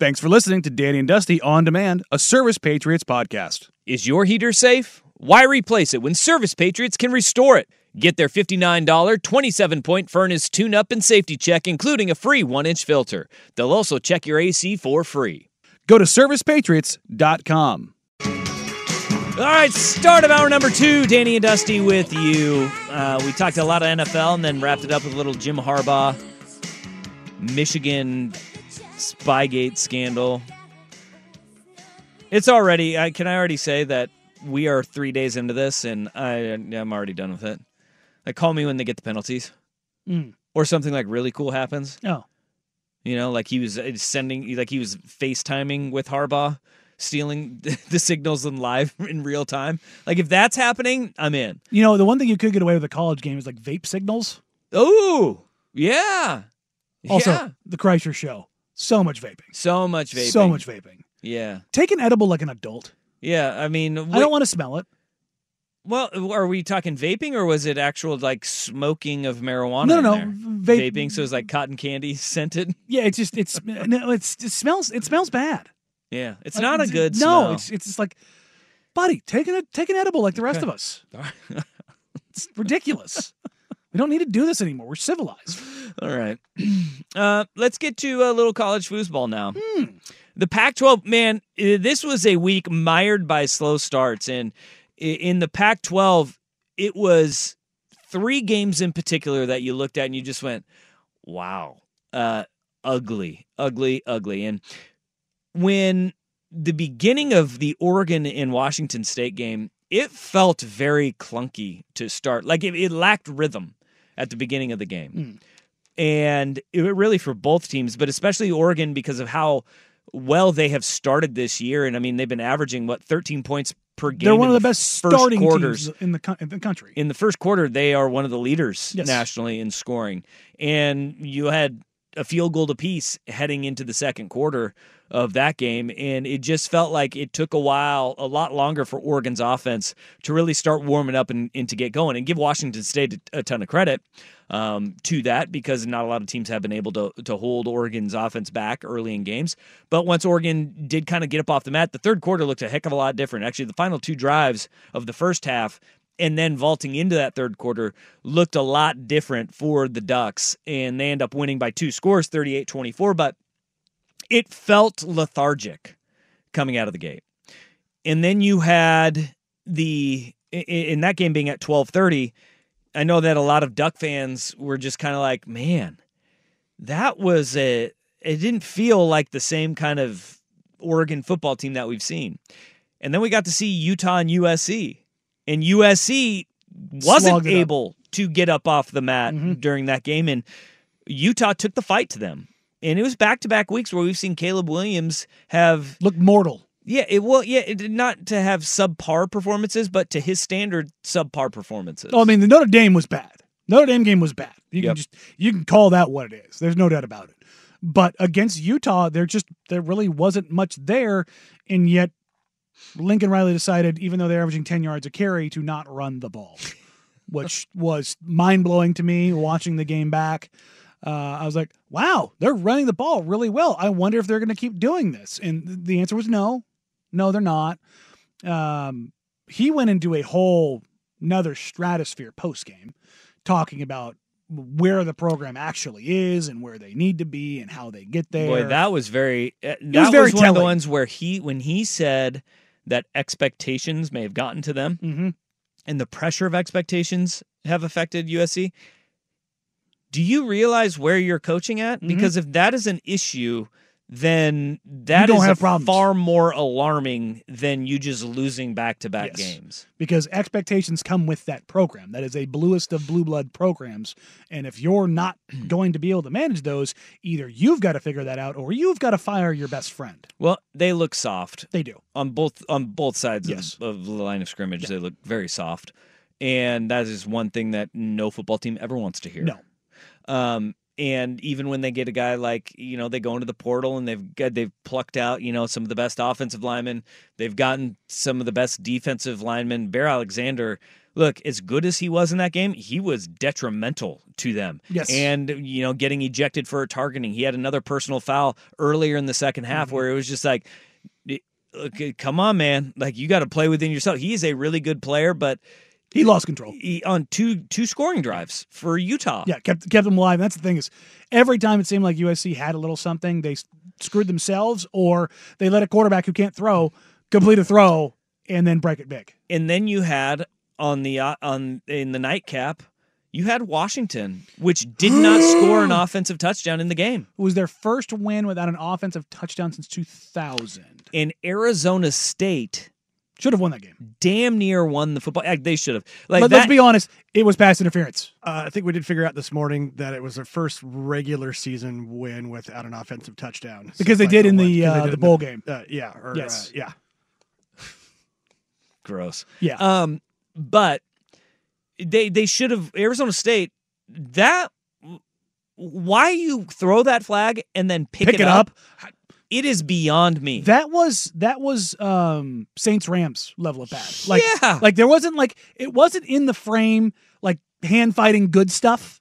Thanks for listening to Danny and Dusty On Demand, a Service Patriots podcast. Is your heater safe? Why replace it when Service Patriots can restore it? Get their $59 27 point furnace tune up and safety check, including a free one inch filter. They'll also check your AC for free. Go to servicepatriots.com. All right, start of hour number two. Danny and Dusty with you. Uh, we talked a lot of NFL and then wrapped it up with a little Jim Harbaugh, Michigan Spygate scandal. It's already. I can I already say that we are three days into this, and I I'm already done with it. Like, call me when they get the penalties, Mm. or something like really cool happens. Oh, You know, like he was uh, sending, like he was FaceTiming with Harbaugh, stealing the signals in live in real time. Like if that's happening, I'm in. you know, the one thing you could get away with a college game is like vape signals. Oh, yeah. Also, yeah. the Kreischer show. So much vaping. so much vaping. So much vaping. Yeah, Take an edible like an adult. yeah. I mean, I don't want to smell it. Well, are we talking vaping or was it actual like smoking of marijuana? No, no, no. Vape- Vaping, so it's like cotton candy scented. Yeah, it's just it's no, it's it smells it smells bad. Yeah, it's Like, not a good no. smell. It's it's just like, buddy, take an take an edible like the rest Okay. of us. It's ridiculous. We don't need to do this anymore. We're civilized. All right. Uh, let's get to a little college foosball now. Hmm. The Pac 12, man, this was a week mired by slow starts. And in the Pac 12, it was three games in particular that you looked at and you just went, wow, uh, ugly, ugly, ugly. And when the beginning of the Oregon and Washington State game, it felt very clunky to start. Like it, it lacked rhythm at the beginning of the game. Mm. And it really for both teams, but especially Oregon because of how well they have started this year. And I mean, they've been averaging what 13 points per game. They're one of the the best starting quarters teams in the in the country. in the first quarter, they are one of the leaders Yes. nationally in scoring. And you had a field goal apiece heading into the second quarter of that game. And it just felt like it took a while, a lot longer for Oregon's offense to really start warming up and, and to get going. And give Washington State a, ton of credit um, to that because not a lot of teams have been able to, to hold Oregon's offense back early in games. But once Oregon did kind of get up off the mat, the third quarter looked a heck of a lot different. Actually, the final two drives of the first half and then vaulting into that third quarter looked a lot different for the Ducks. And they end up winning by two scores, 38 24. But it felt lethargic coming out of the gate. And then you had the in that game being at 12:30, I know that a lot of Duck fans were just kind of like, "Man, that was a it didn't feel like the same kind of Oregon football team that we've seen." And then we got to see Utah and USC. And USC wasn't able to get up off the mat Mhm. during that game and Utah took the fight to them. And it was back to back weeks where we've seen Caleb Williams have Look mortal. yeah, it well, yeah, it did not to have subpar performances, but to his standard, subpar performances. Oh, I mean, the Notre Dame was bad. Notre Dame game was bad. You Yep. can just you can call that what it is. There's no doubt about it. But against Utah, there just there really wasn't much there, and yet Lincoln Riley decided, even though they're averaging ten yards a carry, to not run the ball, which was mind blowing to me. Watching the game back, uh, I was like, "Wow, they're running the ball really well. I wonder if they're going to keep doing this." And the answer was no, no, they're not. Um, he went into a whole another stratosphere post game, talking about where the program actually is and where they need to be and how they get there. boy, that was very. Uh, that was very one of the ones where he, when he said that expectations may have gotten to them, hmm and the pressure of expectations have affected USC. Do you realize where you're coaching at? Mhm. Because if that is an issue, then that don't is have problems. far more alarming than you just losing back to back Yes. games. because expectations come with that program. That is a bluest of blue blood programs. And if you're not going to be able to manage those, either you've got to figure that out or you've got to fire your best friend. Well, they look soft. They do. on both on both sides Yes. of, of the line of scrimmage. They look very soft, and that is one thing that no football team ever wants to hear. No. Um, and even when they get a guy like you know they go into the portal and they've got, they've plucked out you know some of the best offensive linemen, they've gotten some of the best defensive linemen. Bear Alexander, look, as good as he was in that game, he was detrimental to them. Yes. and you know getting ejected for targeting. He had another personal foul earlier in the second half Mm-hmm. where it was just like. Okay, come on, man! Like you got to play within yourself. He is a really good player, but He lost control. he, on two two scoring drives for Utah. Yeah, kept kept them alive. That's the thing is, every time it seemed like USC had a little something, they screwed themselves, or they let a quarterback who can't throw complete a throw and then break it big. and then you had on the uh, on in the nightcap, you had Washington, which did not score an offensive touchdown in the game. It was their first win without an offensive touchdown since 2000. And Arizona State Should have won that game. damn near won the football. They should have. Like But that, let's be honest, it was pass interference. Uh, I think we did figure out this morning that it was their first regular season win without an offensive touchdown Because they did in the, Because they uh, did the in bowl game. Uh, yeah. Or, Yes. uh, yeah. gross. Yeah. Um, but they they should have Arizona State that. Why you throw that flag and then pick, Pick it, it up? up. It is beyond me. That was that was um Saints Rams level of bad. Like Yeah. like there wasn't like it wasn't in the frame like hand fighting good stuff.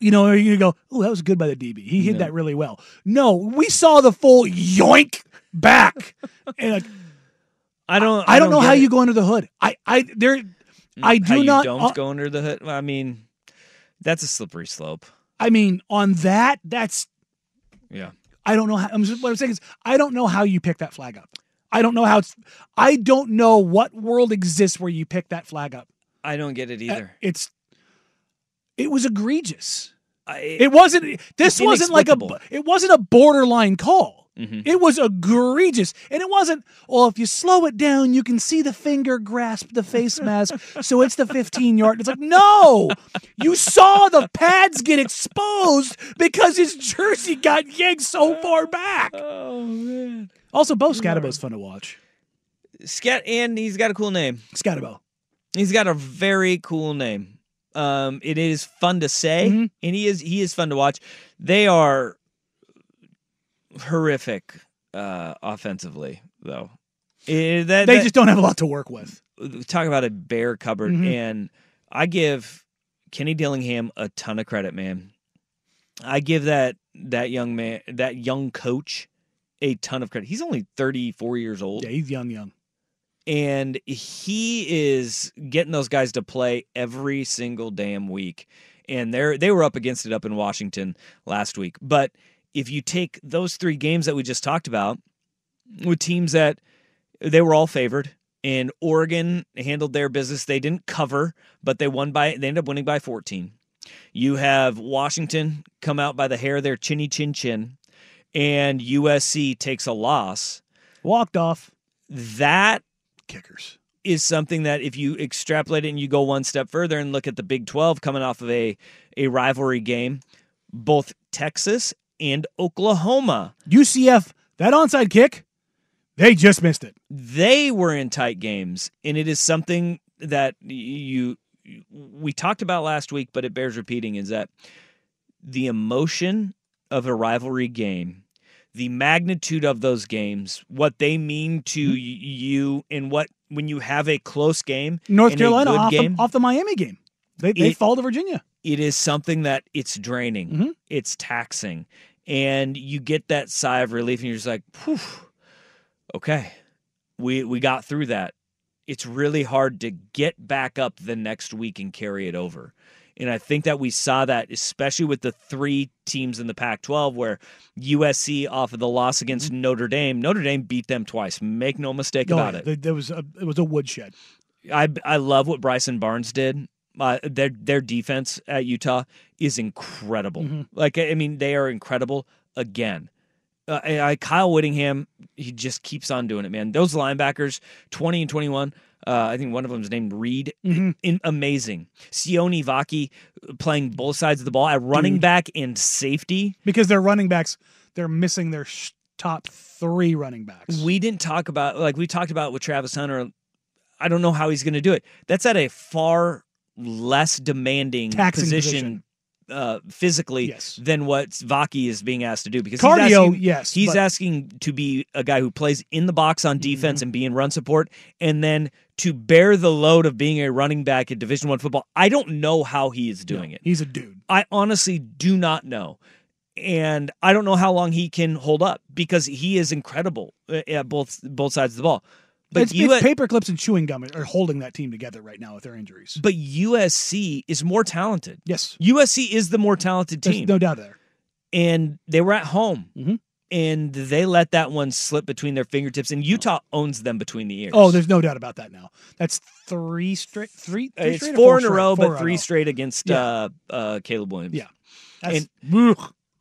You know, you go, oh, that was good by the DB. He hit No. that really well. No, we saw the full yoink back. and like, I don't. I, don't know how it. you go under the hood. I I there I how do you not don't uh, go under the hood. I mean, that's a slippery slope. I mean on that that's Yeah. I don't know how I'm just, what I'm saying is I don't know how you pick that flag up. I don't know how it's I don't know what world exists where you pick that flag up. I don't get it Uh, either. It's it was egregious. I, It wasn't this wasn't like a it wasn't a borderline call. Mhm. It was egregious. And it wasn't, well, if you slow it down, you can see the finger grasp the face mask. So it's the 15 yard. It's like, no, you saw the pads get exposed because his jersey got yanked so far back. oh man. Also, Bo Skattebo's fun to watch. Scat and he's got a cool name. Skattebo. He's got a very cool name. Um, it is fun to say, Mhm. and he is he is fun to watch. They are horrific uh, offensively, though. Eh, that, They that- just don't have a lot to work with. talk about a bare cupboard, Mhm. and I give Kenny Dillingham a ton of credit, man. I give that that young man, that young coach, a ton of credit. He's only thirty four years old, Yeah, he's young, young. and he is getting those guys to play every single damn week. And they're they were up against it up in Washington last week, but if you take those three games that we just talked about with teams that they were all favored and Oregon handled their business. They didn't cover, but they won by they ended up winning by 14. You have Washington come out by the hair of their chinny chin chin and USC takes a loss. Walked off. That Kickers. is something that if you extrapolate it and you go one step further and look at the Big 12 coming off of a a rivalry game, both Texas and Oklahoma UCF, that onside kick, they just missed it. they were in tight games and it is something that you we talked about last week but it bears repeating is that the emotion of a rivalry game the magnitude of those games what they mean to y you and what when you have a close game North Carolina off game the, off the Miami game. They, they It- fall to Virginia. it is something that it's draining, Mhm. it's taxing, and you get that sigh of relief, and you're just like, "Whew, okay, we we got through that." It's really hard to get back up the next week and carry it over. And I think that we saw that, especially with the three teams in the Pac 12, where USC, off of the loss mm-hmm. against Notre Dame, Notre Dame beat them twice. Make no mistake Oh, about it. There, there was a, it was a woodshed. I I love what Bryson Barnes did. Uh, their their defense at Utah is incredible. Mhm. Like I mean, they are incredible again. Uh, I, Kyle Whittingham, he just keeps on doing it, man. Those linebackers, twenty and twenty one. Uh, I think one of them is named Reed. Mhm. In, amazing. Sione Vaki playing both sides of the ball at running Dude. back and safety. because their running backs they're missing their sh- top three running backs. We didn't talk about like we talked about with Travis Hunter. I don't know how he's going to do it. That's at a far less demanding Taxing position, position. uh, physically Yes. than what Vaki is being asked to do because Cardio, he's asking, yes, he's but- asking to be a guy who plays in the box on Mm-hmm. defense and be in run support, and then to bear the load of being a running back in Division One football. I don't know how he is doing it. He's a dude. I honestly do not know. And I don't know how long he can hold up because he is incredible uh, at both both sides of the ball. But it's, you it's paper clips and chewing gum are holding that team together right now with their injuries. but USC is more talented. Yes, USC is the more talented there's team. no doubt there. and they were at home. Mhm. And they let that one slip between their fingertips, and Utah owns them between the ears. Oh, there's no doubt about that now. That's three straight, three. three it's straight or four in a row, Four but three straight against Yeah. uh, uh, Caleb Williams. Yeah. That's, and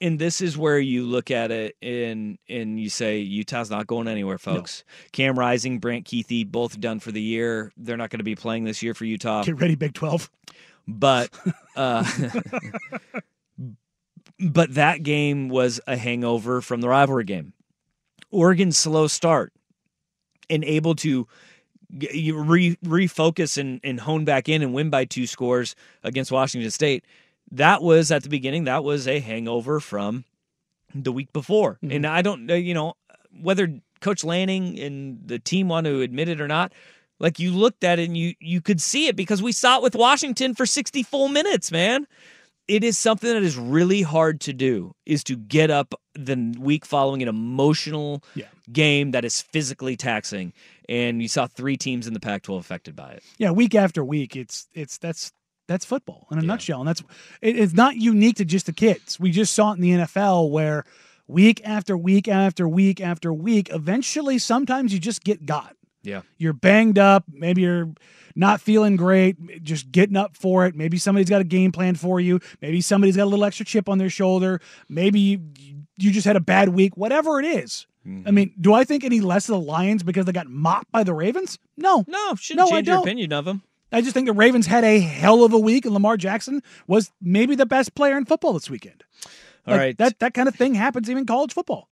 this is where you look at it and and you say Utah's not going anywhere, folks. Cam Rising, Brant Kuithe, both done for the year. They're not going to be playing this year for Utah, get ready, Big Twelve. but uh, but that game was a hangover from the rivalry game. Oregon's slow start and able to re, refocus and, and hone back in and win by two scores against Washington State. That was at the beginning. That was a hangover from the week before, Mhm. and I don't know, you know, whether Coach Lanning and the team want to admit it or not. Like you looked at it and you you could see it because we saw it with Washington for sixty full minutes, man. It is something that is really hard to do. Is to get up the week following an emotional Yeah. game that is physically taxing, and you saw three teams in the Pac-12 affected by it. Yeah, week after week, it's it's that's that's football in a Yeah. nutshell, and that's it, it's not unique to just the kids. We just saw it in the NFL where week after week after week after week, eventually, sometimes you just get got. Yeah. You're banged up. Maybe you're not feeling great. Just getting up for it. Maybe somebody's got a game plan for you. Maybe somebody's got a little extra chip on their shoulder. Maybe you, you just had a bad week. Whatever it is. Mm-hmm. I mean, do I think any less of the Lions because they got mopped by the Ravens? No. No, shouldn't No, I change your don't. opinion of them. I just think the Ravens had a hell of a week, and Lamar Jackson was maybe the best player in football this weekend. All Like, right, that that kind of thing happens even in college football.